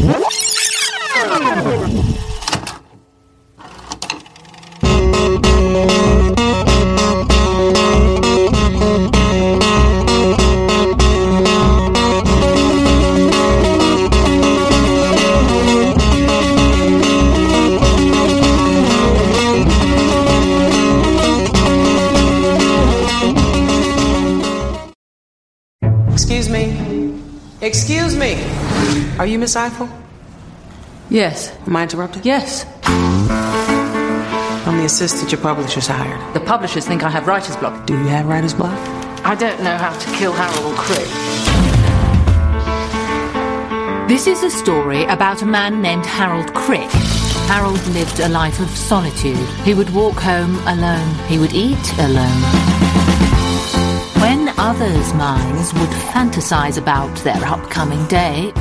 Excuse me. Excuse me. Are you Miss Eiffel? Yes. Am I interrupted? Yes. I'm the assistant your publishers hired. The publishers think I have writer's block. Do you have writer's block? I don't know how to kill Harold Crick. This is a story about a man named Harold Crick. Harold lived a life of solitude. He would walk home alone. He would eat alone. When others' minds would fantasize about their upcoming day,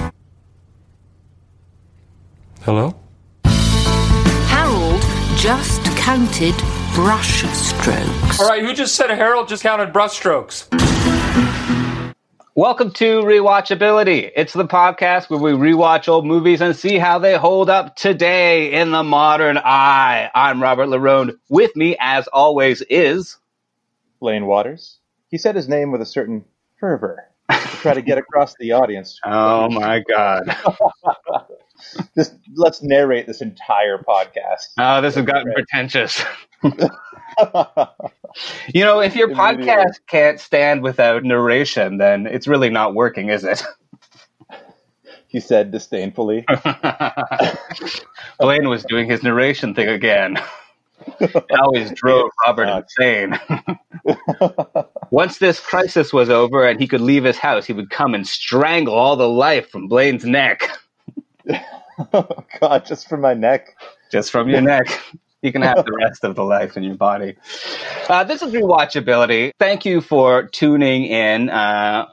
Hello? Harold just counted brush strokes. All right, who just said Harold just counted brushstrokes? Welcome to Rewatchability. It's the podcast where we rewatch old movies and see how they hold up today in the modern eye. I'm Robert Larone. With me, as always, is Blaine Waters. He said his name with a certain fervor to try to get across the audience. Oh my God. Just let's narrate this entire podcast. Oh, this has gotten pretentious. You know, if your podcast can't stand without narration, then it's really not working, is it? he said disdainfully. Blaine was doing his narration thing again. It always drove Robert insane. Once this crisis was over and he could leave his house, he would come and strangle all the life from Blaine's neck. oh God, just from my neck. Just from your neck. You can have the rest of the life in your body. Uh, this is rewatchability. Thank you for tuning in. Uh,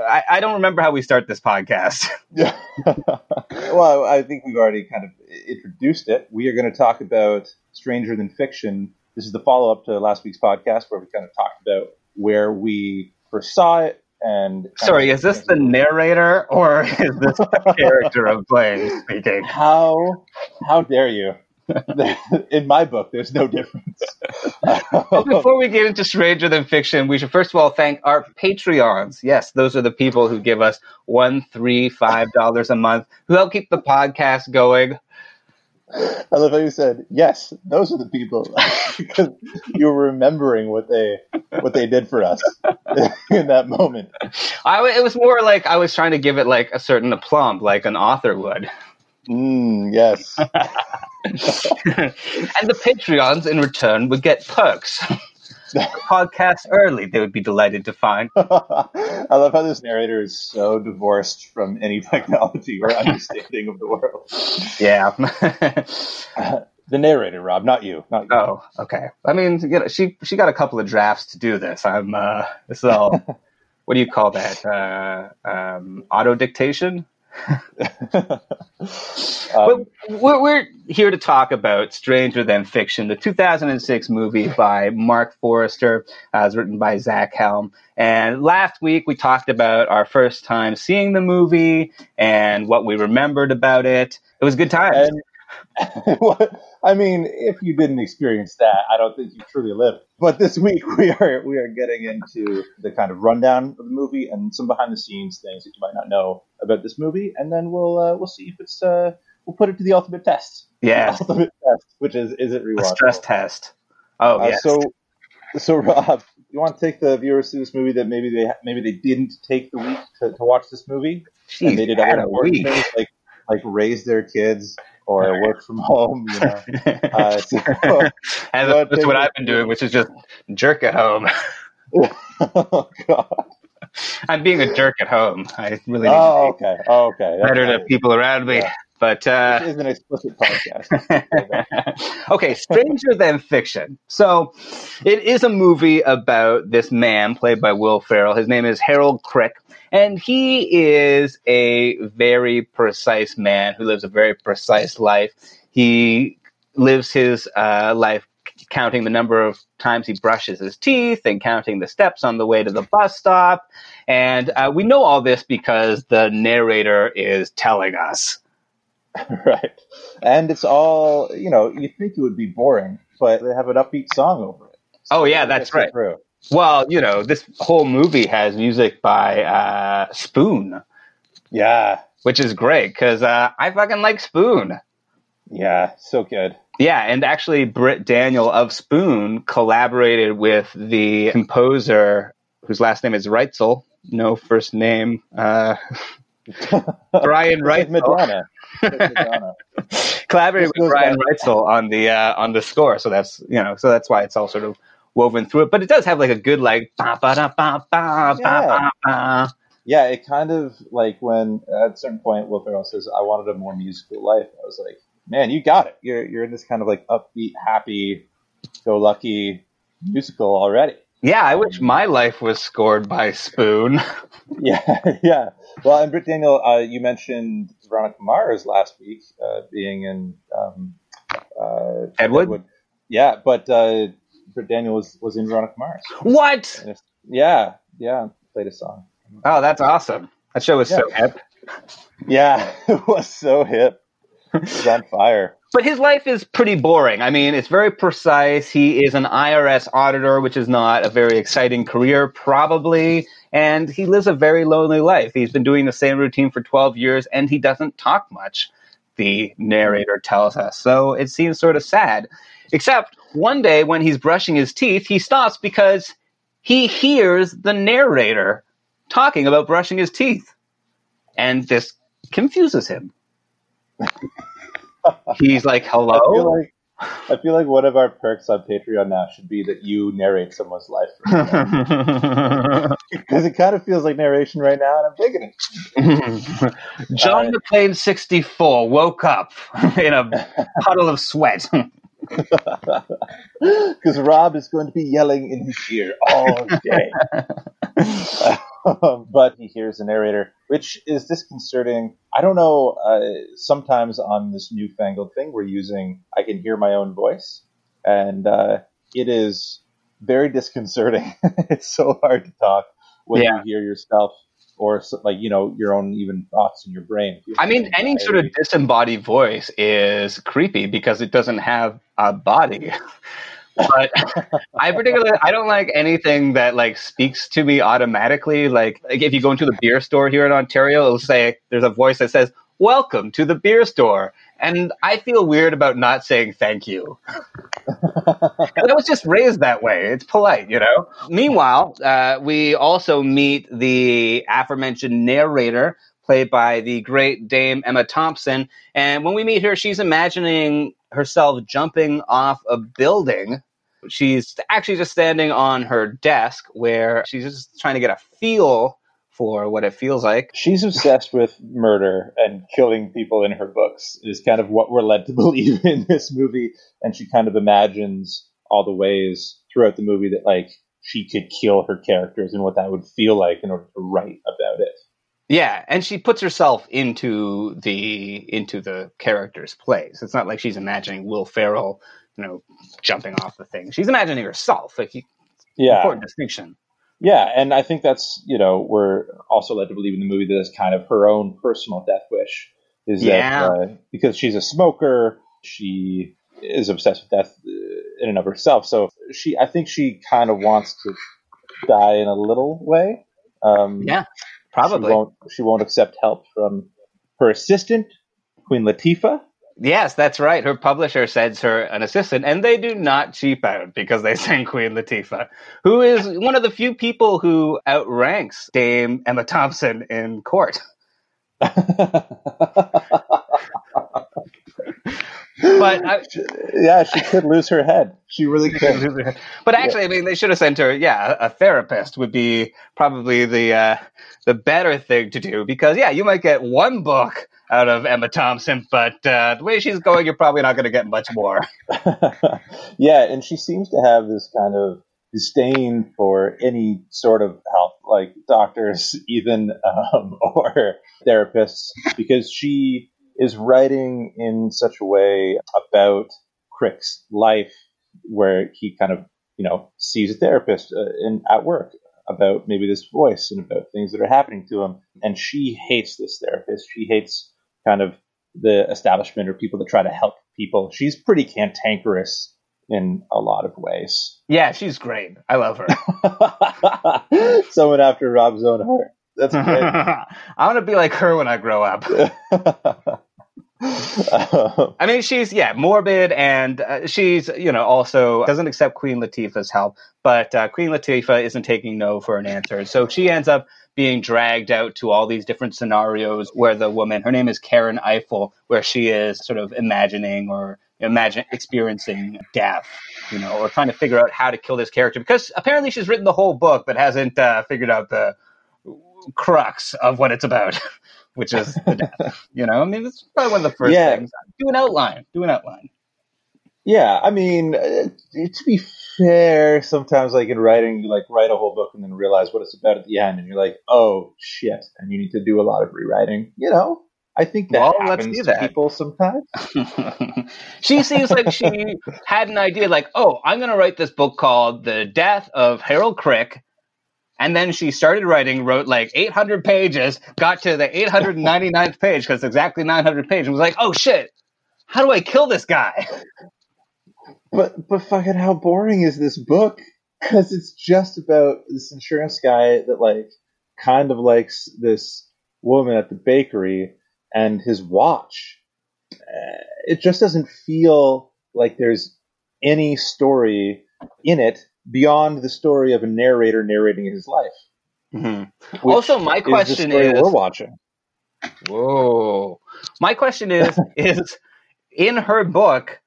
I, I don't remember how we start this podcast. well, I think we've already kind of introduced it. We are going to talk about Stranger Than Fiction. This is the follow up to last week's podcast where we kind of talked about where we first saw it and. Sorry, is this the narrator or is this the character of Blaine speaking? How how dare you? In my book, there's no difference. But before we get into Stranger Than Fiction, we should first of all thank our Patreons. Yes, those are the people who give us one, three, five dollars a month, who help keep the podcast going. I love how you said yes. Those are the people because you were remembering what they what they did for us in that moment. I, it was more like I was trying to give it like a certain aplomb, like an author would. Mm, yes. and the Patreons, in return, would get perks. Podcast early, they would be delighted to find. I love how this narrator is so divorced from any technology or understanding of the world. Yeah. The narrator, Rob, not you. Not you. oh, okay. I mean, you know, she she got a couple of drafts to do this. I'm. Uh, this is all. what do you call that? Uh, um, auto dictation. Um, But we're, we're here to talk about Stranger Than Fiction, the 2006 movie by Marc Forster, as written by Zach Helm. And last week we talked about our first time seeing the movie and what we remembered about it. It was good times. and I mean, if you didn't experience that, I don't think you truly lived. But this week we are we are getting into the kind of rundown of the movie and some behind the scenes things that you might not know about this movie, and then we'll uh, we'll see if it's uh, we'll put it to the ultimate test. yeah, The ultimate test, which is is it a stress test. Oh, Uh, yes. So, so Rob, you want to take the viewers through this movie that maybe they maybe they didn't take the week to, to watch this movie, Jeez, and they did other important week. things like like raise their kids or work from home. You know, uh, so, And that's what I've been doing, which is just jerk at home. oh God. I'm being a jerk at home. I really need Oh, okay. Oh, okay. better to people around me. Yeah. But uh, This is an explicit podcast. okay, Stranger Than Fiction. So, it is a movie about this man played by Will Ferrell. His name is Harold Crick, and he is a very precise man who lives a very precise life. He lives his uh, life counting the number of times he brushes his teeth and counting the steps on the way to the bus stop. And uh, we know all this because the narrator is telling us. right. And it's all, you know, you think it would be boring, but they have an upbeat song over it. Oh, yeah, that's right. Through. Well, you know, this whole movie has music by uh, Spoon, Yeah. which is great because uh, I fucking like Spoon. Yeah. So good. Yeah, and actually, Britt Daniel of Spoon collaborated with the composer whose last name is Reitzel, no first name, uh, Brian Reitzel. Madonna. Madonna. collaborated with Brian Reitzel on the uh, on the score, so that's you know, so that's why it's all sort of woven through it. But it does have like a good like ba ba da ba ba ba ba. Yeah, it kind of like when at a certain point Will Ferrell says, "I wanted a more musical life." I was like, "Man, you got it. You're you're in this kind of like upbeat, happy, go lucky musical already." Yeah, I wish my life was scored by Spoon. Yeah, yeah. Well, and Britt Daniel, uh, you mentioned Veronica Mars last week uh, being in um, uh, Edward? Yeah, but Britt Daniel was, was in Veronica Mars. What? Yeah, yeah. Played a song. Oh, that's awesome. That show was so hip. Yeah, it was so hip. It was on fire. But his life is pretty boring. I mean, it's very precise. He is an IRS auditor, which is not a very exciting career, probably. And he lives a very lonely life. He's been doing the same routine for 12 years and he doesn't talk much, the narrator tells us. So it seems sort of sad. Except one day when he's brushing his teeth, he stops because he hears the narrator talking about brushing his teeth. And this confuses him. He's like, I feel hello? like I feel like one of our perks on Patreon now should be that you narrate someone's life because it kind of feels like narration right now, and I'm digging it. John Uh, McClane, 64, woke up in a puddle of sweat. Because Rob is going to be yelling in his ear all day. Um, but he hears the narrator, which is disconcerting. I don't know. Uh, sometimes on this newfangled thing, we're using I can hear my own voice, and uh, it is very disconcerting. it's so hard to talk when Yeah. you hear yourself or like you know your own even thoughts in your brain. I mean, any sort of disembodied voice is creepy because it doesn't have a body. But I particularly I don't like anything that like speaks to me automatically. Like, like if you go into the beer store here in Ontario, it'll say there's a voice that says "Welcome to the beer store," and I feel weird about not saying thank you. And I was just raised that way. It's polite, you know. Meanwhile, uh, we also meet the aforementioned narrator, played by the great Dame Emma Thompson. And when we meet her, she's imagining herself jumping off a building. She's actually just standing on her desk, where she's just trying to get a feel for what it feels like. She's obsessed with murder and killing people in her books, is kind of what we're led to believe in this movie. And she kind of imagines all the ways throughout the movie that, like, she could kill her characters and what that would feel like in order to write about it. Yeah, and she puts herself into the into the character's place. It's not like she's imagining Will Ferrell, you know, jumping off the thing. She's imagining herself. Like, you- Yeah. important distinction. Yeah. And I think that's, you know, we're also led to believe in the movie that it's kind of her own personal death wish. Is Yeah. that uh, because she's a smoker, she is obsessed with death uh, in and of herself. So she, I think she kind of wants to die in a little way. Um, Yeah, She probably. won't, she won't accept help from her assistant, Queen Latifah. Yes, that's right. Her publisher sends her an assistant, and they do not cheap out because they send Queen Latifah, who is one of the few people who outranks Dame Emma Thompson in court. But I, yeah, she could lose her head. She really could. but actually, I mean, they should have sent her. Yeah, a therapist would be probably the uh, the better thing to do because yeah, you might get one book out of Emma Thompson, but uh, the way she's going, you're probably not going to get much more. yeah, and she seems to have this kind of disdain for any sort of help, like doctors, even um, or therapists, because she is writing in such a way about Crick's life, where he kind of you know sees a therapist uh, in at work about maybe this voice and about things that are happening to him, and she hates this therapist. She hates kind of the establishment or people that try to help people. She's pretty cantankerous in a lot of ways. Yeah, she's great. I love her. Someone after Rob's own heart. That's great. I want to be like her when I grow up. I mean, she's yeah morbid, and uh, she's you know also doesn't accept Queen Latifah's help, but uh, Queen Latifah isn't taking no for an answer, so she ends up being dragged out to all these different scenarios where the woman, her name is Karen Eiffel, where she is sort of imagining or imagine experiencing death, you know, or trying to figure out how to kill this character because apparently she's written the whole book but hasn't uh, figured out the crux of what it's about. which is the death. you know, I mean, it's probably one of the first yeah. things. Do an outline. Do an outline. Yeah, I mean, uh, to be fair, sometimes like in writing, you like write a whole book and then realize what it's about at the end, and you're like, oh shit, and you need to do a lot of rewriting. You know, I think that well, happens to that. people sometimes. she seems like she had an idea, like, oh, I'm going to write this book called "The Death of Harold Crick," And then she started writing, wrote like 800 pages, got to the 899th page because it's exactly 900 pages, and was like, "Oh shit, how do I kill this guy?" But but fucking how boring is this book? Because it's just about this insurance guy that like kind of likes this woman at the bakery and his watch. Uh, it just doesn't feel like there's any story in it beyond the story of a narrator narrating his life. Mm-hmm. Also, my question is, is we're watching. Whoa! My question is: is in her book,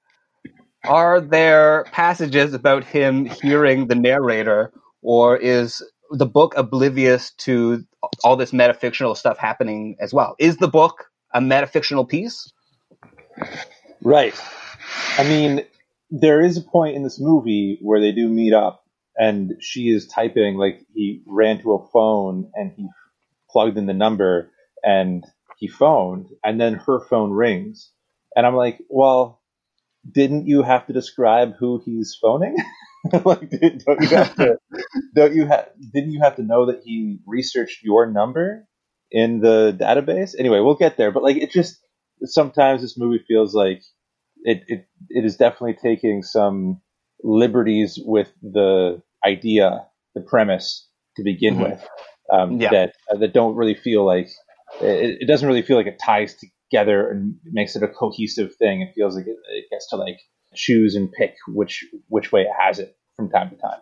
are there passages about him hearing the narrator, or is the book oblivious to all this metafictional stuff happening as well? Is the book a metafictional piece? Right. I mean, there is a point in this movie where they do meet up and she is typing like he ran to a phone and he plugged in the number and he phoned and then her phone rings. And i'm like well didn't you have to describe who he's phoning? Like don't you have to don't you have didn't you have to know that he researched your number in the database? Anyway we'll get there but like it just sometimes this movie feels like it, it, it is definitely taking some liberties with the idea, the premise to begin mm-hmm. with, um, yeah. that uh, that don't really feel like it, it, doesn't really feel like it ties together and makes it a cohesive thing. It feels like it, it gets to like choose and pick which which way it has it from time to time.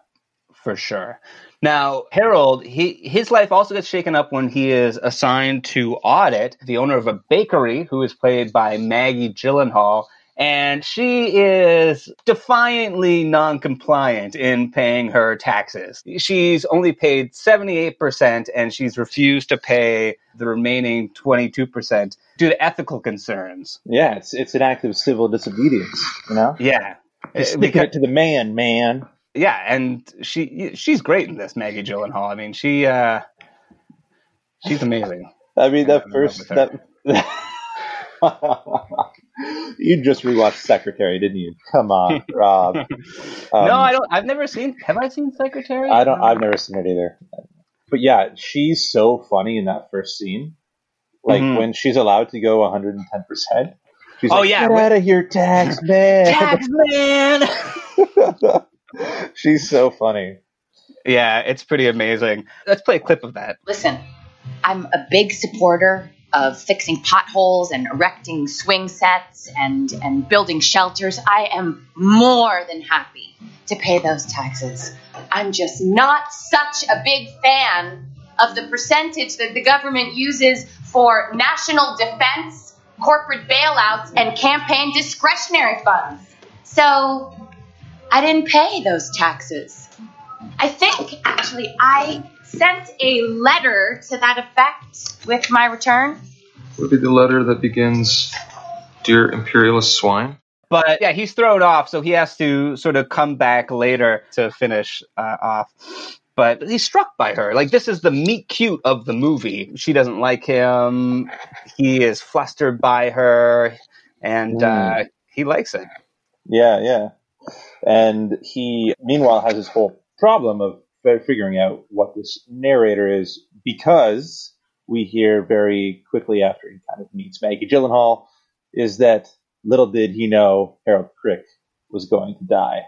For sure. Now, Harold, he, his life also gets shaken up when he is assigned to audit the owner of a bakery, who is played by Maggie Gyllenhaal, and she is defiantly non-compliant in paying her taxes. She's only paid 78% and she's refused to pay the remaining 22% due to ethical concerns. Yeah, it's it's an act of civil disobedience, you know? Yeah. Just because, it to the man, man. Yeah, and she she's great in this, Maggie Gyllenhaal. I mean, she uh she's amazing. I mean, that first that you just rewatched Secretary, didn't you? Come on, Rob. Um, no, I don't. I've never seen. Have I seen Secretary? I don't. I've never seen it either. But yeah, she's so funny in that first scene. Like mm-hmm. when she's allowed to go 110. percent She's oh like, yeah, get out of here, tax man. Tax man. she's so funny. Yeah, it's pretty amazing. Let's play a clip of that. Listen, I'm a big supporter of fixing potholes and erecting swing sets and, and building shelters, I am more than happy to pay those taxes. I'm just not such a big fan of the percentage that the government uses for national defense corporate bailouts and campaign discretionary funds. So I didn't pay those taxes. I think, actually, I sent a letter to that effect with my return. Would be the letter that begins, "Dear imperialist swine." But yeah, he's thrown off, so he has to sort of come back later to finish uh, off. But he's struck by her. Like this is the meet cute of the movie. She doesn't like him. He is flustered by her, and uh, he likes it. Yeah, yeah. And he, meanwhile, has this whole problem of fi- figuring out what this narrator is because we hear very quickly after he kind of meets Maggie Gyllenhaal is that little did he know Harold Crick was going to die.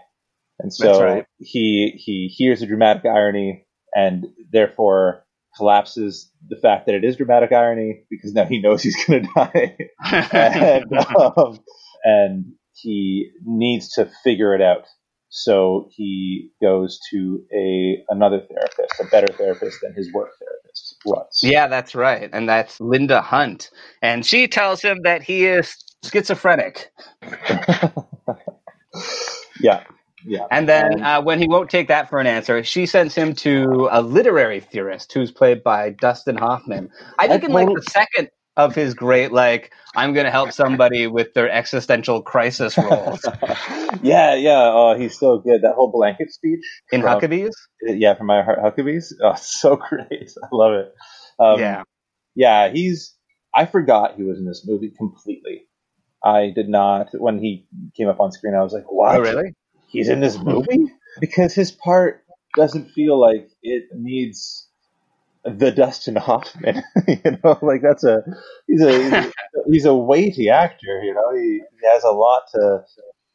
And so right. he he hears the dramatic irony and therefore collapses the fact that it is dramatic irony because now he knows he's going to die and, um, and he needs to figure it out. So he goes to a another therapist, a better therapist than his work therapist was. Yeah, that's right. And that's Linda Hunt. And she tells him that he is schizophrenic. yeah, yeah. And then uh, when he won't take that for an answer, she sends him to a literary theorist who's played by Dustin Hoffman. I think I in like the second of his great, like, I'm going to help somebody with their existential crisis roles yeah, yeah. Oh, he's so good. That whole blanket speech in from- Huckabees. Yeah, from I Heart Huckabees. Oh, so great. I love it. Um, yeah. yeah. He's. I forgot he was in this movie completely. I did not. When he came up on screen, I was like, "What? Oh, really? He's in this movie?" Because his part doesn't feel like it needs the Dustin Hoffman. you know, like that's a he's a he's a weighty actor. You know, he, he has a lot to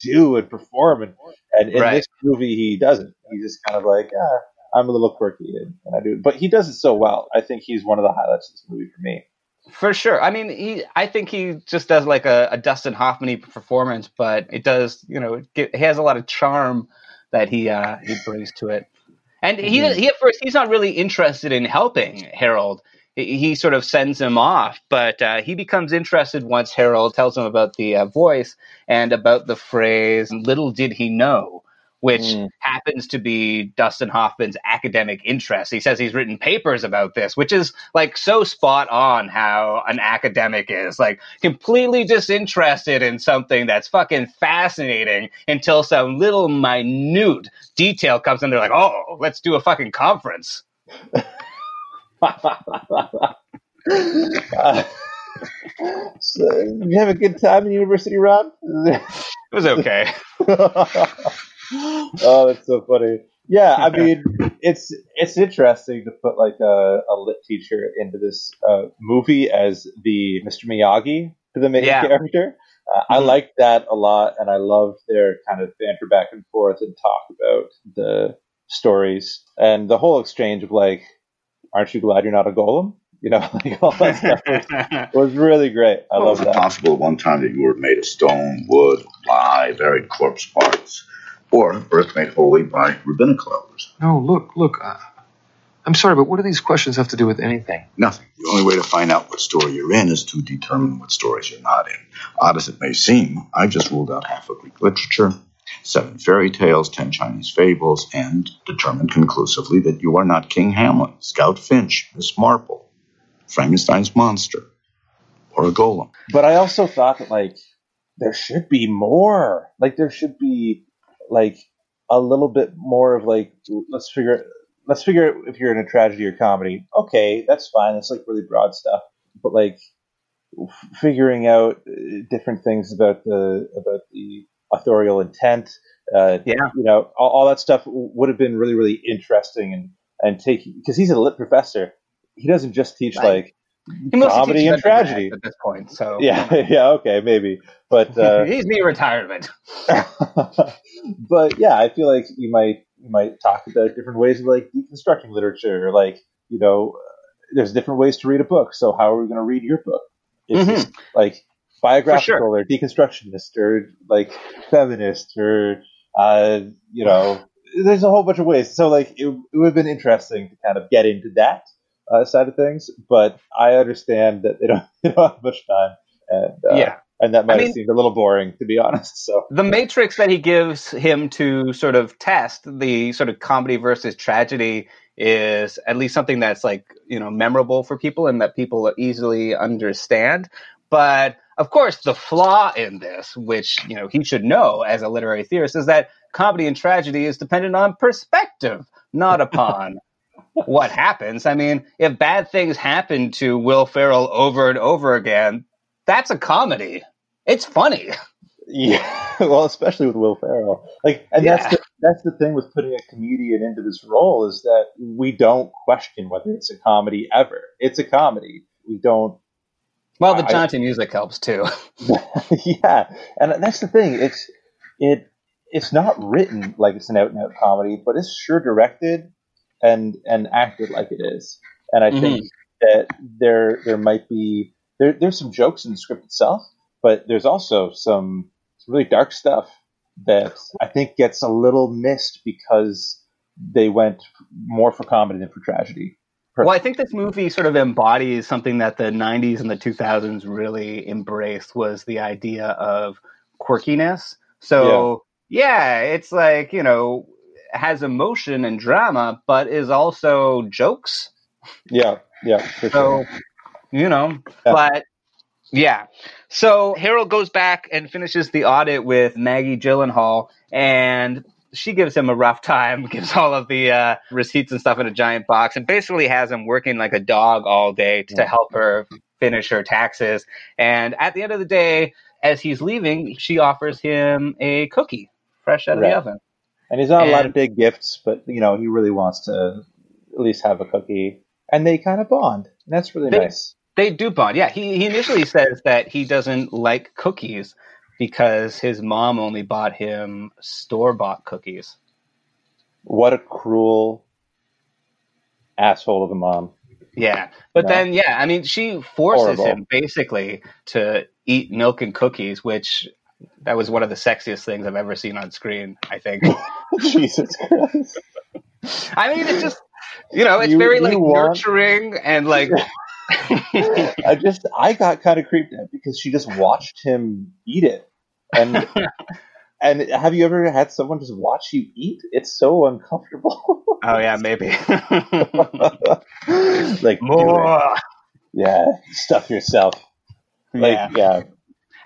do and perform, and, and in Right. this movie he doesn't. He's just kind of like, ah, I'm a little quirky and, I do, but he does it so well. I think he's one of the highlights of this movie for me. For sure. I mean, he. I think he just does like a, a Dustin Hoffman performance, but it does, you know, he has a lot of charm that he uh, he brings to it. And he, he at first he's not really interested in helping Harold. He, he sort of sends him off, but uh, he becomes interested once Harold tells him about the uh, voice and about the phrase "little did he know." Which Mm. happens to be Dustin Hoffman's academic interest. He says he's written papers about this, which is like so spot on how an academic is. Like completely disinterested in something that's fucking fascinating until some little minute detail comes in. They're like, oh, let's do a fucking conference. Uh, so, you have a good time in university, Rob? It was okay. oh, that's so funny. Yeah, I mean, it's it's interesting to put like a, a lit teacher into this uh, movie as the Mr. Miyagi to the main Yeah. character. Uh, I Mhm. like that a lot, and I love their kind of banter back and forth and talk about the stories and the whole exchange of like, "Aren't you glad you're not a golem?" You know, like all that stuff was, was really great. I Well, love is it that. possible one time that you were made of stone, wood, lye, buried corpse parts, or earth made holy by rabbinical elders? No, look, look. Uh, I'm sorry, but what do these questions have to do with anything? Nothing. The only way to find out what story you're in is to determine what stories you're not in. Odd as it may seem, I just ruled out half of Greek literature, seven fairy tales, ten Chinese fables, and determined conclusively that you are not King Hamlet, Scout Finch, Miss Marple, Frankenstein's monster, or a golem. but I also thought that like there should be more. Like there should be like a little bit more of like let's figure let's figure out if you're in a tragedy or comedy. Okay, that's fine. That's like really broad stuff. But like f- figuring out uh, different things about the about the authorial intent. Uh, Yeah. you know, all, all that stuff would have been really really interesting and and taking because he's a lit professor. He doesn't just teach Right. like comedy and tragedy. at this point. So Yeah, yeah, okay, maybe. But uh, he's me retirement. but yeah, I feel like you might you might talk about different ways of like deconstructing literature, or like you know, uh, there's different ways to read a book. So how are we going to read your book? Is this like biographical or deconstructionist or like feminist or uh, you know, there's a whole bunch of ways. So like it, it would have been interesting to kind of get into that uh, side of things, but I understand that they don't, they don't have much time. and uh, Yeah. and that might I mean- have seemed a little boring to be honest. So the matrix that he gives him to sort of test the sort of comedy versus tragedy is at least something that's like you know memorable for people and that people easily understand but of course the flaw in this which you know he should know as a literary theorist is that comedy and tragedy is dependent on perspective not upon what happens i mean if bad things happen to will ferrell over and over again that's a comedy it's funny Yeah, well, especially with Will Ferrell. Like, and that's the, that's the thing with putting a comedian into this role is that we don't question whether it's a comedy ever. It's a comedy. We don't. well the jaunty music helps too yeah, and that's the thing. It's it it's not written like it's an out and out comedy, but it's sure directed and and acted like it is. And I think mm-hmm. that there there might be there there's some jokes in the script itself, but there's also some, some really dark stuff that I think gets a little missed because they went more for comedy than for tragedy. Well, I think this movie sort of embodies something that the 90s and the 2000s really embraced was the idea of quirkiness. So, yeah, it's like, you know, has emotion and drama, but is also jokes. Yeah, yeah, for So, you know, Yeah. but yeah. So Harold goes back and finishes the audit with Maggie Gyllenhaal, and she gives him a rough time, gives all of the uh, receipts and stuff in a giant box, and basically has him working like a dog all day to help her finish her taxes. And at the end of the day, as he's leaving, she offers him a cookie fresh out of Right. the oven. And he's not a lot of big gifts, but you know he really wants to at least have a cookie, and they kind of bond. And that's really They- nice. They do bond. Yeah, he, he initially says that he doesn't like cookies because his mom only bought him store bought cookies. What a cruel asshole of a mom. Yeah. But Yeah. then, yeah, I mean, she forces Horrible. him basically to eat milk and cookies, which that was one of the sexiest things I've ever seen on screen, I think. Jesus Christ! I mean, it's just, you know, it's You- very like want- nurturing and like, I just I got kind of creeped out because she just watched him eat it, and and have you ever had someone just watch you eat? It's so uncomfortable. oh, yeah, maybe. like. More. yeah, stuff yourself. Like Yeah. yeah,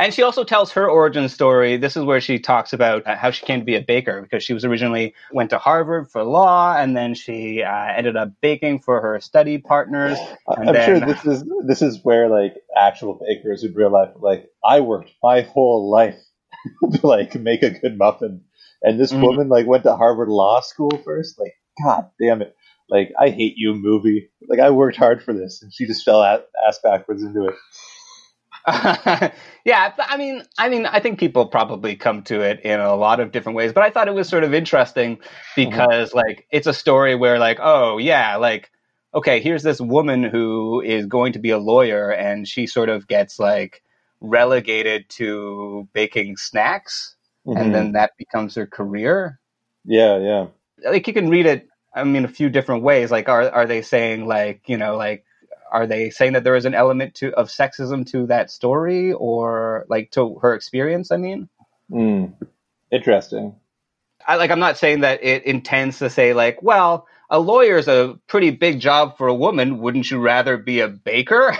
And she also tells her origin story. This is where she talks about uh, how she came to be a baker because she was originally went to Harvard for law, and then she uh, ended up baking for her study partners. And I'm sure this is this is where like actual bakers in real life like I worked my whole life to like make a good muffin, and this Mhm. woman like went to Harvard Law School first. Like, god damn it! Like, I hate you, movie. Like, I worked hard for this, and she just fell ass backwards into it. yeah, I mean, I mean, I think people probably come to it in a lot of different ways, but I thought it was sort of interesting because, like, it's a story where, like, oh yeah, like, okay, here's this woman who is going to be a lawyer, and she sort of gets like relegated to baking snacks, Mhm. and then that becomes her career. Yeah, yeah. Like, you can read it. I mean, a few different ways. Like, are are they saying like, you know, like are they saying that there is an element to of sexism to that story or like to her experience i mean Mm. Interesting. I, like i'm not saying that it intends to say like well a lawyer is a pretty big job for a woman wouldn't you rather be a baker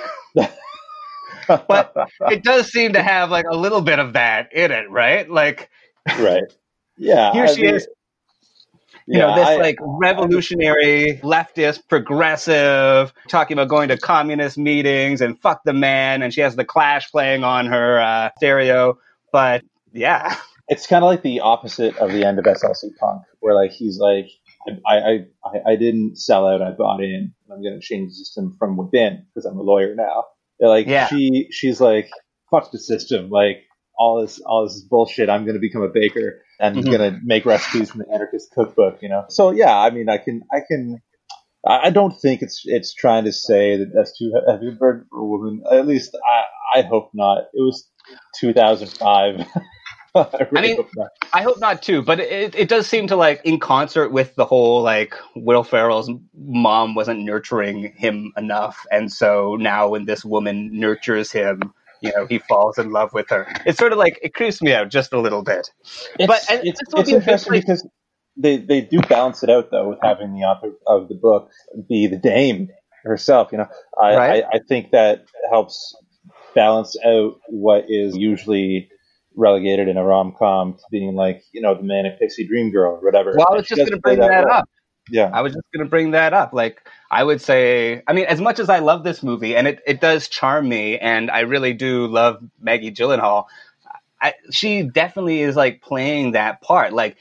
but it does seem to have like a little bit of that in it right like right. Yeah. here I she mean, is you yeah, know this I- like revolutionary leftist progressive talking about going to communist meetings and fuck the man and she has the clash playing on her uh, stereo but yeah it's kind of like the opposite of the end of SLC Punk, where like he's like, I, I, I, I didn't sell out. I bought in. I'm going to change the system from within because I'm a lawyer now. They're like, Yeah. she, she's like, fuck the system. Like all this, all this bullshit. I'm going to become a baker and Mhm. going to make recipes from the anarchist cookbook. You know. So yeah, I mean, I can, I can. I I don't think it's it's trying to say that that's too heavy a burden for a woman. At least I, I hope not. It was 2005. I, really mean, hope. I hope not too, but it, it does seem to like in concert with the whole like Will Ferrell's mom wasn't nurturing him enough, and so now when this woman nurtures him, you know he falls in love with her. It's sort of like it creeps me out just a little bit. It's, but and it's, it's be interesting eventually- because they, they do balance it out though with having the author of the book be the dame herself. You know, I, Right. I, I think that helps balance out what is usually relegated in a rom com to being like you know the manic pixie dream girl or whatever. Well, I was just going to bring that well. up. Yeah, I was just going to bring that up. Like, I would say, I mean, as much as I love this movie and it, it does charm me, and I really do love Maggie Gyllenhaal, I, she definitely is like playing that part. Like,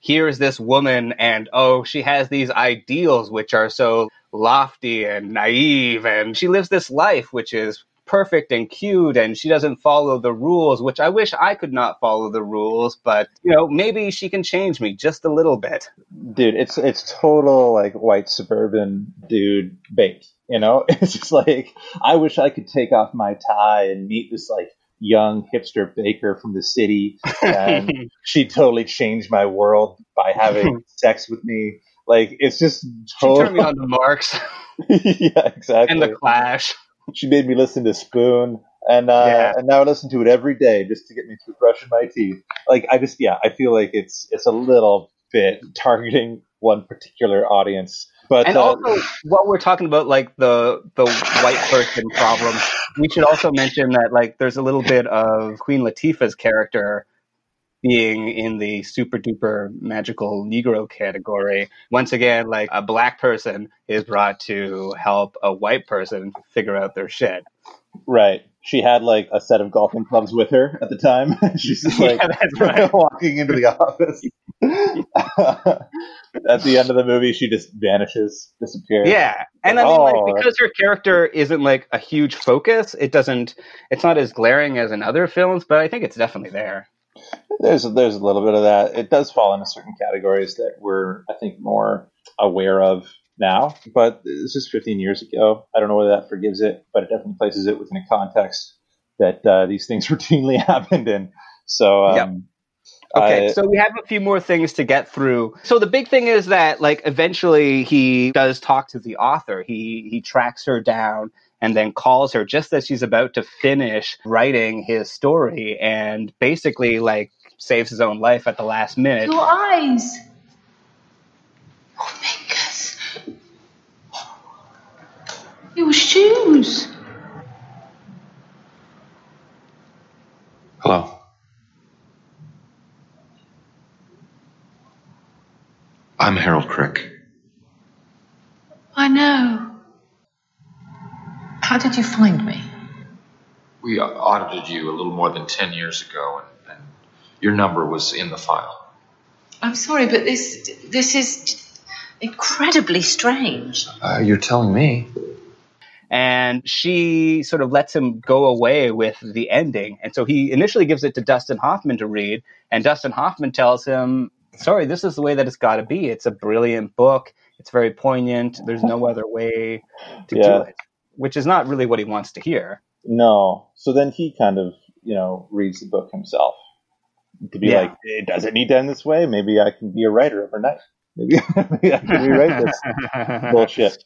here's this woman, and oh, she has these ideals which are so lofty and naive, and she lives this life which is perfect and cute and she doesn't follow the rules which i wish i could not follow the rules but you know maybe she can change me just a little bit dude, it's it's total like white suburban dude bait. You know, it's just like I wish I could take off my tie and meet this like young hipster baker from the city, and she totally changed my world by having sex with me. Like it's just she turned me on to marx yeah, exactly. and the clash she made me listen to Spoon, and uh, Yeah. and now I listen to it every day just to get me through brushing my teeth. Like I just yeah, I feel like it's it's a little bit targeting one particular audience, but and uh, also while we're talking about like the the white person problem we should also mention that like there's a little bit of queen latifah's character being in the super duper magical negro category once again like a black person is brought to help a white person figure out their shit right. She had like a set of golfing clubs with her at the time. She's just like yeah that's right walking into the office. at the end of the movie, she just vanishes, disappears. Yeah, and I mean, Oh, like, because her character isn't like a huge focus, it doesn't. It's not as glaring as in other films, but I think it's definitely there. There's there's a little bit of that. It does fall into certain categories that we're I think more aware of now, but this is 15 years ago. I don't know whether that forgives it, but it definitely places it within a context that uh, these things routinely happened in. So um, Yep. Okay, so we have a few more things to get through. So the big thing is that, like, eventually he does talk to the author. He he tracks her down and then calls her just as she's about to finish writing his story, and basically, like, saves his own life at the last minute. Your eyes. Oh, Mingus. Your shoes. Hello. I'm Harold Crick. I know. How did you find me? We audited you a little more than 10 years ago, and, and your number was in the file. I'm sorry, but this this is incredibly strange. Uh, you're telling me. and she sort of lets him go away with the ending. And so he initially gives it to Dustin Hoffman to read, and Dustin Hoffman tells him, "Sorry, this is the way that it's got to be. It's a brilliant book. It's very poignant. There's no other way to Yeah. do it." Which is not really what he wants to hear. no. So then he kind of you know reads the book himself to be Yeah. like, it doesn't need to end this way. Maybe I can be a writer overnight. Maybe, maybe I can rewrite this bullshit.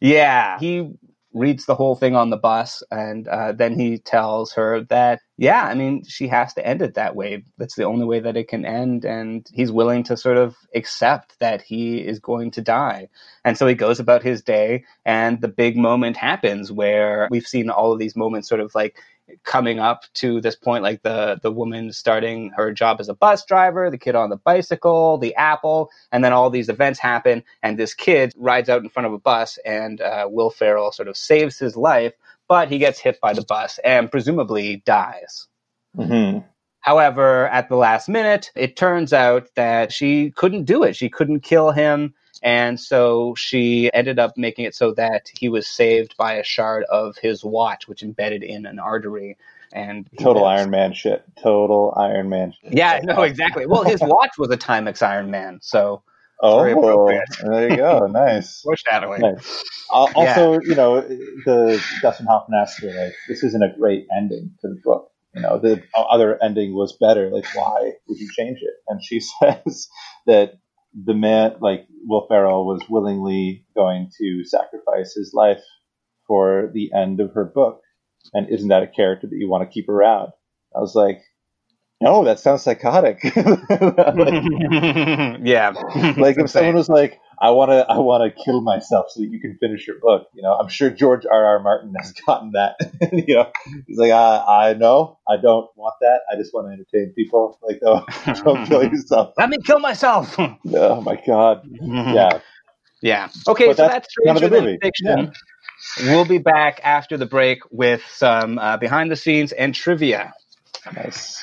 Yeah, he reads the whole thing on the bus, and uh, then he tells her that, yeah, I mean, she has to end it that way. That's the only way that it can end, and he's willing to sort of accept that he is going to die. And so he goes about his day, and the big moment happens where we've seen all of these moments sort of like coming up to this point like the the woman starting her job as a bus driver the kid on the bicycle the apple and then all these events happen and this kid rides out in front of a bus and uh, will ferrell sort of saves his life but he gets hit by the bus and presumably dies hmm However, at the last minute, it turns out that she couldn't do it. She couldn't kill him. And so she ended up making it so that he was saved by a shard of his watch, which embedded in an artery. And Total. Iron Man shit. Total Iron Man. Shit. Yeah, no, exactly. Well, his watch was a Timex Iron Man, so Oh, there you go. Nice. foreshadowing. Nice. Al- Also, you know, the Dustin Hoffman asked her, like, this isn't a great ending to the book. You know, the other ending was better. Like, why would you change it? And she says that the man, like Will Ferrell, was willingly going to sacrifice his life for the end of her book. And isn't that a character that you want to keep around? I was like, no, that sounds psychotic. like, yeah. like if someone was like, I want to, I want to kill myself so that you can finish your book. You know, I'm sure George R. R. Martin has gotten that. you know, he's like, I, I know, I don't want that. I just want to entertain people. Like, oh, don't kill yourself. Let me kill myself. oh my god. Yeah. Yeah. Okay, But so that's that's kind of Stranger the Than movie. Fiction. We'll be back after the break with some uh, behind the scenes and trivia. Nice.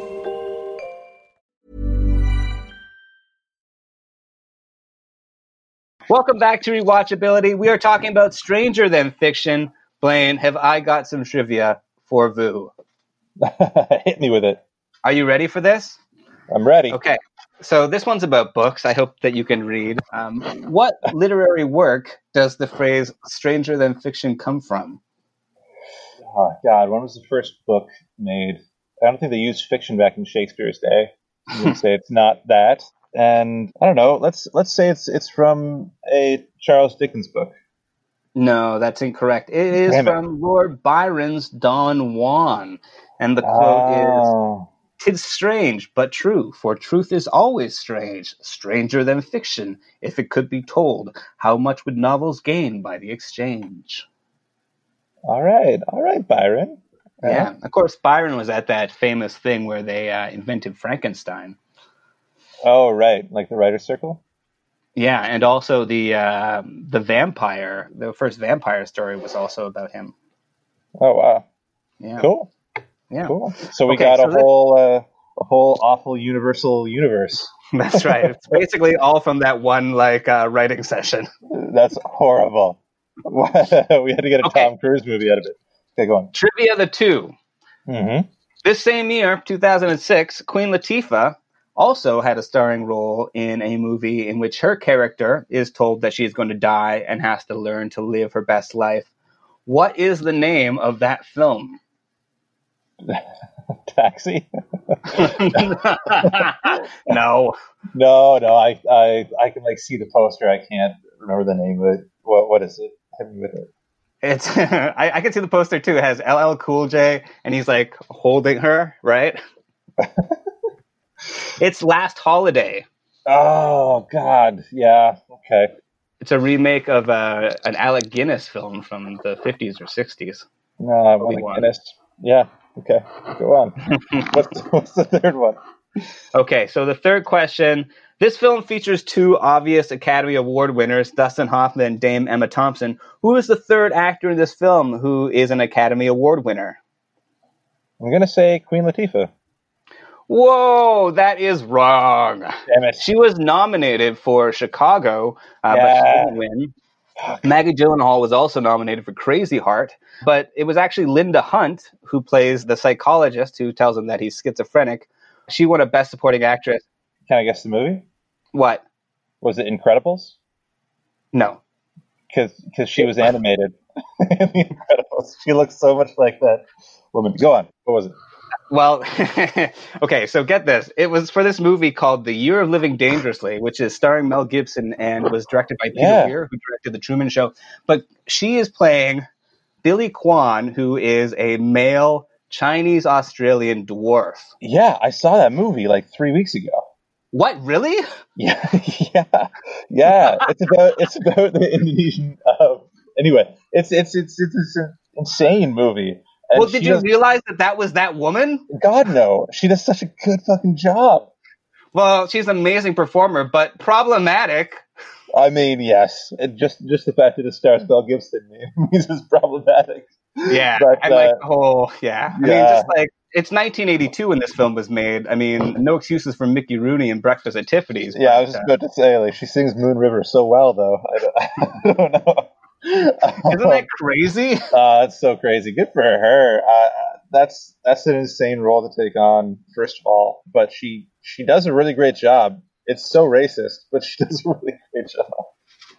Welcome back to Rewatchability. We are talking about Stranger Than Fiction. Blaine, have I got some trivia for Vu? Hit me with it. Are you ready for this? I'm ready. Okay. So this one's about books. I hope that you can read. Um, what literary work does the phrase "stranger than fiction" come from? Oh God, when was the first book made? I don't think they used fiction back in Shakespeare's day. I'm gonna say it's not that. And I don't know. Let's let's say it's it's from a Charles Dickens book. No, that's incorrect. It is Damn it. from Lord Byron's Don Juan, and the quote is. Oh, Tis strange, but true, for truth is always strange, stranger than fiction. If it could be told, how much would novels gain by the exchange? all right, all right, Byron. Yeah, of course, Byron was at that famous thing where they uh, invented Frankenstein. Oh, right, like the writer's circle. Yeah, and also the uh, the vampire, the first vampire story was also about him. Oh wow, Yeah, cool, yeah, cool. So we Okay, got so a that- whole uh, a whole awful universal universe. that's right. It's basically all from that one like uh, writing session. That's horrible. we had to get a Okay. Tom Cruise movie out of it. Okay, go on. Trivia the two. Mm-hmm. This same year, 2006, Queen Latifah also had a starring role in a movie in which her character is told that she is going to die and has to learn to live her best life. What is the name of that film? Taxi. no. No, no, I, I, I can like see the poster. I can't remember the name of it. What, what is it? Hit me with it. It's I, I can see the poster too. It has LL Cool J and he's like holding her, right? It's Last Holiday. Oh God, yeah. Okay. It's a remake of uh, an Alec Guinness film from the 50s or 60s. No, I. Guinness. Yeah. Okay. Go on. what's, what's the third one? Okay, so the third question. This film features two obvious Academy Award winners, Dustin Hoffman and Dame Emma Thompson. Who is the third actor in this film who is an Academy Award winner? I'm gonna say Queen Latifah. Whoa, that is wrong. Damn it. She was nominated for Chicago, uh, but she didn't win. Maggie Gyllenhaal was also nominated for Crazy Heart, but it was actually Linda Hunt who plays the psychologist who tells him that he's schizophrenic. She won a Best Supporting Actress. Can I guess the movie? What? Was it Incredibles? No. Because she was animated in The Incredibles. She looks so much like that woman. Go on. What was it? Well, okay, so get this. It was for this movie called The Year of Living Dangerously, which is starring Mel Gibson and was directed by Peter Yeah. Weir, who directed The Truman Show. But she is playing Billy Kwan, who is a male Chinese Australian dwarf. Yeah, I saw that movie like three weeks ago. What, really? Yeah, yeah, yeah. It's about it's about the Indonesian. Uh, anyway, it's it's it's it's, it's an insane movie. Well, did you does- realize that that was that woman? God no, she does such a good fucking job. Well, she's an amazing performer, but problematic. I mean, yes, it just just the fact that it stars Mel Gibson means it's problematic. Yeah, But, like uh, the whole, yeah. I mean, just like it's 1982 when this film was made. I mean, no excuses for Mickey Rooney and Breakfast at Tiffany's. Yeah, I was just about to say, like, she sings Moon River so well, though. I don't, I don't know. Isn't that crazy? Uh, that's so crazy. Good for her. Uh, that's that's an insane role to take on. First of all, but she she does a really great job. It's so racist, but she does a really great job.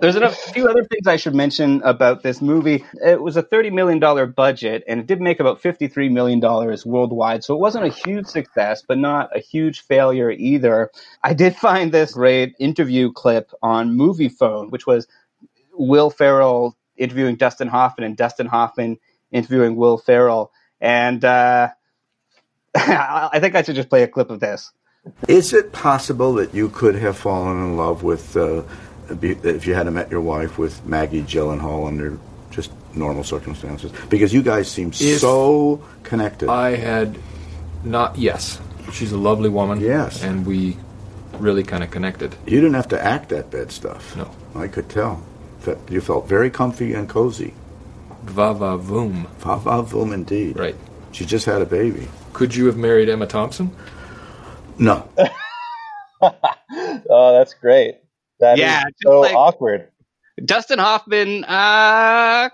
There's a few other things I should mention about this movie. It was a $30 million budget, and it did make about $53 million worldwide. So it wasn't a huge success, but not a huge failure either. I did find this great interview clip on Moviefone, which was Will Ferrell interviewing Dustin Hoffman and Dustin Hoffman interviewing Will Ferrell. And uh, I think I should just play a clip of this. Is it possible that you could have fallen in love with, uh, if you hadn't met your wife, with Maggie Gyllenhaal under just normal circumstances? Because you guys seem If so connected. I had not. Yes, she's a lovely woman. Yes. and we really kind of connected. You didn't have to act that bad stuff. No. I could tell. Fe- You felt very comfy and cozy. Va va voom. Va va voom indeed. Right. She just had a baby. Could you have married Emma Thompson? No. oh, that's great. That is Yeah, just so like- awkward. Dustin Hoffman, uh,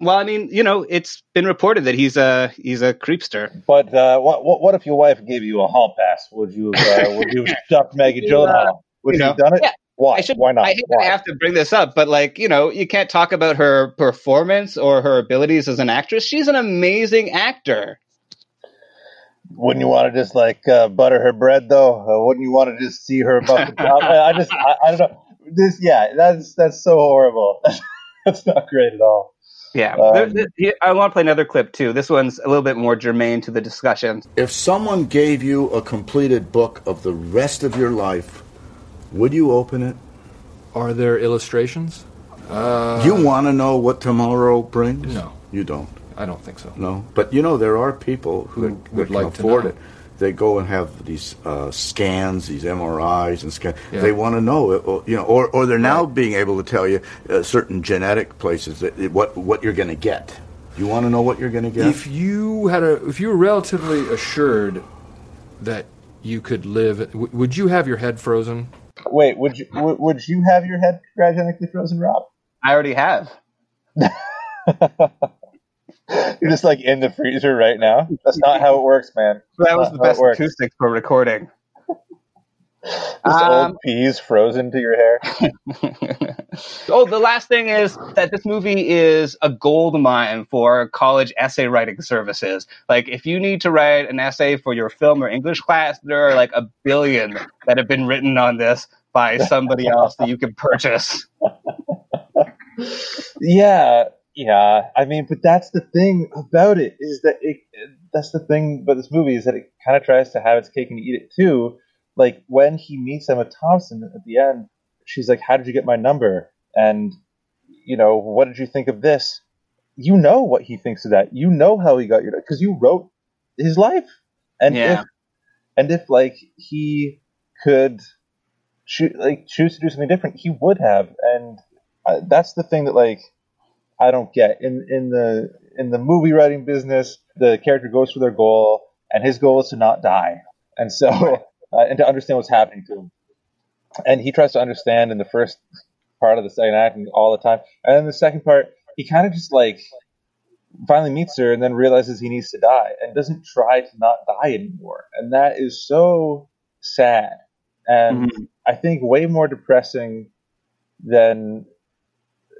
well, I mean, you know, it's been reported that he's a he's a creepster. But uh, what, what what if your wife gave you a hall pass? Would you uh, would you have stuffed Maggie Gyllenhaal? Would You you know, have done it? yeah, Why? I should, Why not? I hate that I have to bring this up, but like, you know, you can't talk about her performance or her abilities as an actress. She's an amazing actor. Wouldn't you want to just like uh, butter her bread though? Uh, wouldn't you want to just see her above the top? I, I just I, I don't know. This yeah, that's that's so horrible. that's not great at all. Yeah. Um, There- there- I want to play another clip too. This one's a little bit more germane to the discussion. If someone gave you a completed book of the rest of your life, would you open it? Are there illustrations? Uh, you want to know what tomorrow brings? No. You don't. I don't think so. No. But you know, there are people who Would- like to afford it. They go and have these uh, scans, these MRIs, and scan. Yeah. They want to know, it, or, you know, or, or they're now being able to tell you uh, certain genetic places that what what you're going to get. You want to know what you're going to get? If you had a, if you were relatively assured that you could live, w- would you have your head frozen? Wait, would you would, would you have your head cryogenically frozen, Rob? I already have. You're just like in the freezer right now. That's not how it works, man. That was the not how it best works. acoustics for recording. Just Um, old peas frozen to your hair. oh, the last thing is that this movie is a gold mine for college essay writing services. Like, if you need to write an essay for your film or English class, there are like a billion that have been written on this by somebody else that you can purchase. Yeah, yeah. I mean, but that's the thing about it is that it. That's the thing about this movie is that it kind of tries to have its cake and eat it too. Like when he meets Emma Thompson at the end, she's like, "How did you get my number?" And you know, what did you think of this? You know what he thinks of that. You know how he got your because you wrote his life. And Yeah. if and if like he could choo- like choose to do something different, he would have. And uh, that's the thing that like I don't get in in the in the movie writing business. The character goes for their goal, and his goal is to not die, and so uh, and to understand what's happening to him. And he tries to understand in the first part of the second act and all the time, and then the second part, he kind of just like finally meets her and then realizes he needs to die and doesn't try to not die anymore, and that is so sad and I think way more depressing than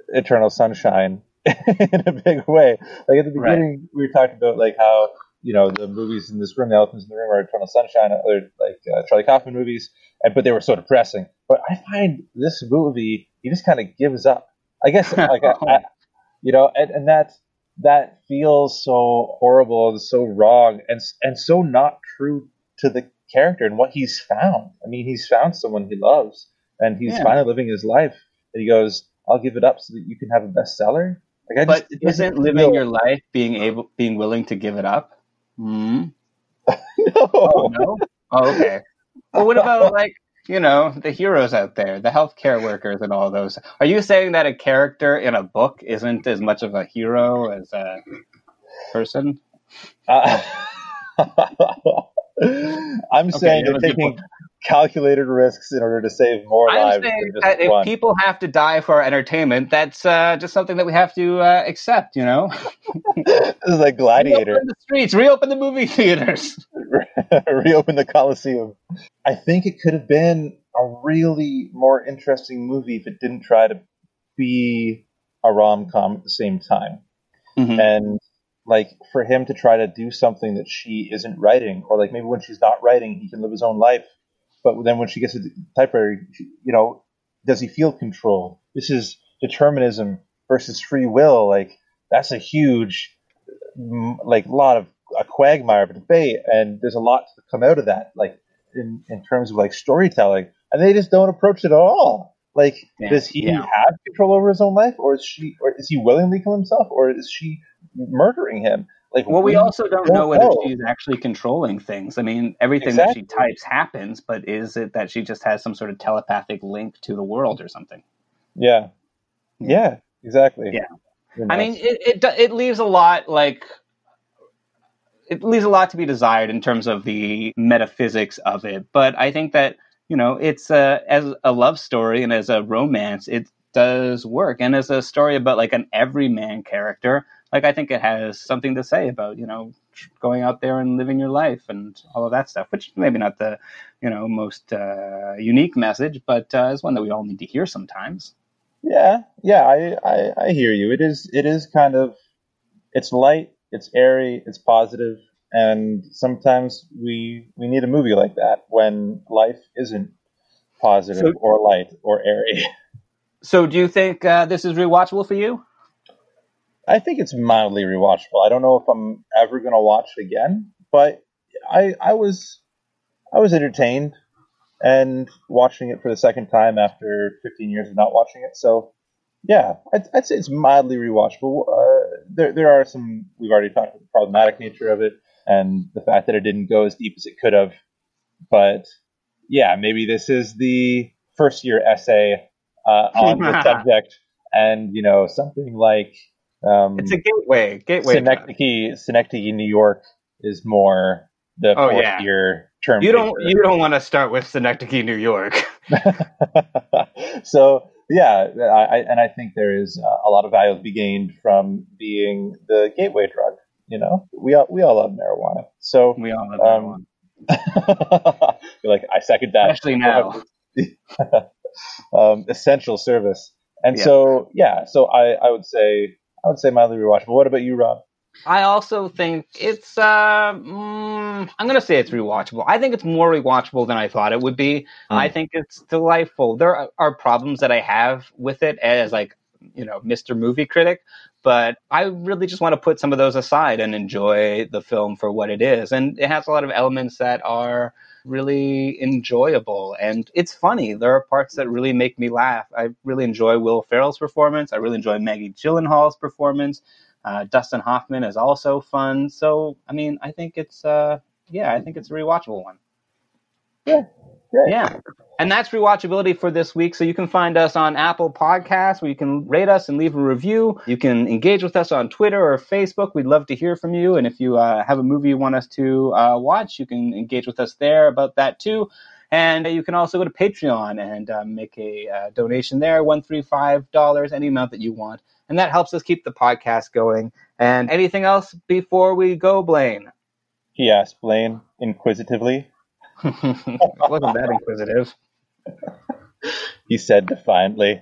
Eternal Sunshine in a big way. Like at the Right. beginning, we talked about like how you know the movies in this room, the elephants in the room, are Eternal Sunshine, or like uh, Charlie Kaufman movies, and but they were so depressing. But I find this movie, he just kind of gives up. I guess like I, I, you know, and, and that that feels so horrible and so wrong and and so not true to the character and what he's found. I mean, he's found someone he loves, and he's Yeah. finally living his life. And he goes, "I'll give it up so that you can have a bestseller." Like, I But just, isn't living your life being able, being willing to give it up? Hmm? no. Oh, no? Oh, okay. Well, what about like you know the heroes out there, the healthcare workers, and all those? Are you saying that a character in a book isn't as much of a hero as a person? Uh, I'm Okay, saying that they're was a taking calculated risks in order to save more I'm lives saying than that just if people have to die for our entertainment, that's uh, just something that we have to uh, accept. You know, this is like Gladiator. reopen the streets, reopen the movie theaters. reopen the Coliseum. I think it could have been a really more interesting movie if it didn't try to be a rom com at the same time. Mm-hmm. And like for him to try to do something that she isn't writing, or like maybe when she's not writing, he can live his own life. But then when she gets to the typewriter, you know, does he feel control? This is determinism versus free will. Like that's a huge, like lot of a quagmire of debate, and there's a lot to come out of that. Like in in terms of like storytelling, and they just don't approach it at all. Like, Yeah, does he yeah. have control over his own life, or is she, or is he willingly kill himself, or is she murdering him? Like, Well, we also don't know whether know. she's actually controlling things. I mean, everything Exactly. that she types happens, but is it that she just has some sort of telepathic link to the world or something? Yeah, yeah, exactly. Yeah. I mean, it, it it leaves a lot like it leaves a lot to be desired in terms of the metaphysics of it. But I think that you know, it's a, as a love story and as a romance, it does work. And as a story about like an everyman character, like I think it has something to say about you know going out there and living your life and all of that stuff. Which maybe not the you know most uh, unique message, but uh, is one that we all need to hear sometimes. Yeah, yeah, I, I, I hear you. It is it is kind of it's light, it's airy, it's positive, and sometimes we we need a movie like that when life isn't positive So- or light or airy. So, do you think uh, this is rewatchable for you? I think it's mildly rewatchable. I don't know if I'm ever gonna watch it again, but I I was I was entertained and watching it for the second time after 15 years of not watching it. So yeah, I'd, I'd say it's mildly rewatchable. Uh, there there are some we've already talked about the problematic nature of it and the fact that it didn't go as deep as it could have. But yeah, maybe this is the first year essay uh, on the subject, and you know something like um, It's a gateway, gateway. Synecdoche, Synecdoche, New York is more the Oh, fourth yeah. year term. You don't paper. you don't want to start with Synecdoche, New York. so yeah, I, I, and I think there is uh, a lot of value to be gained from being the gateway drug. You know, we all we all love marijuana. So we all love um, You're like I second that, Especially now. um, essential service. And Yeah. so yeah, so I, I would say I would say mildly rewatchable. What about you, Rob? I also think it's. Uh, mm, I'm going to say it's rewatchable. I think it's more rewatchable than I thought it would be. I think it's delightful. There are, are problems that I have with it as like you know Mr. Movie Critic, but I really just want to put some of those aside and enjoy the film for what it is. And it has a lot of elements that are really enjoyable and it's funny. There are parts that really make me laugh. I really enjoy Will Ferrell's performance. I really enjoy Maggie Gyllenhaal's performance. Uh, Dustin Hoffman is also fun. So, I mean, I think it's, uh, yeah, I think it's a rewatchable one. Yeah. Yeah. And that's rewatchability for this week. So you can find us on Apple Podcasts where you can rate us and leave a review. You can engage with us on Twitter or Facebook. We'd love to hear from you. And if you uh, have a movie you want us to uh, watch, you can engage with us there about that too. And you can also go to Patreon and uh, make a uh, donation there, $135, any amount that you want. And that helps us keep the podcast going. And anything else before we go, Blaine? He asked Blaine inquisitively. I wasn't that inquisitive? He said defiantly.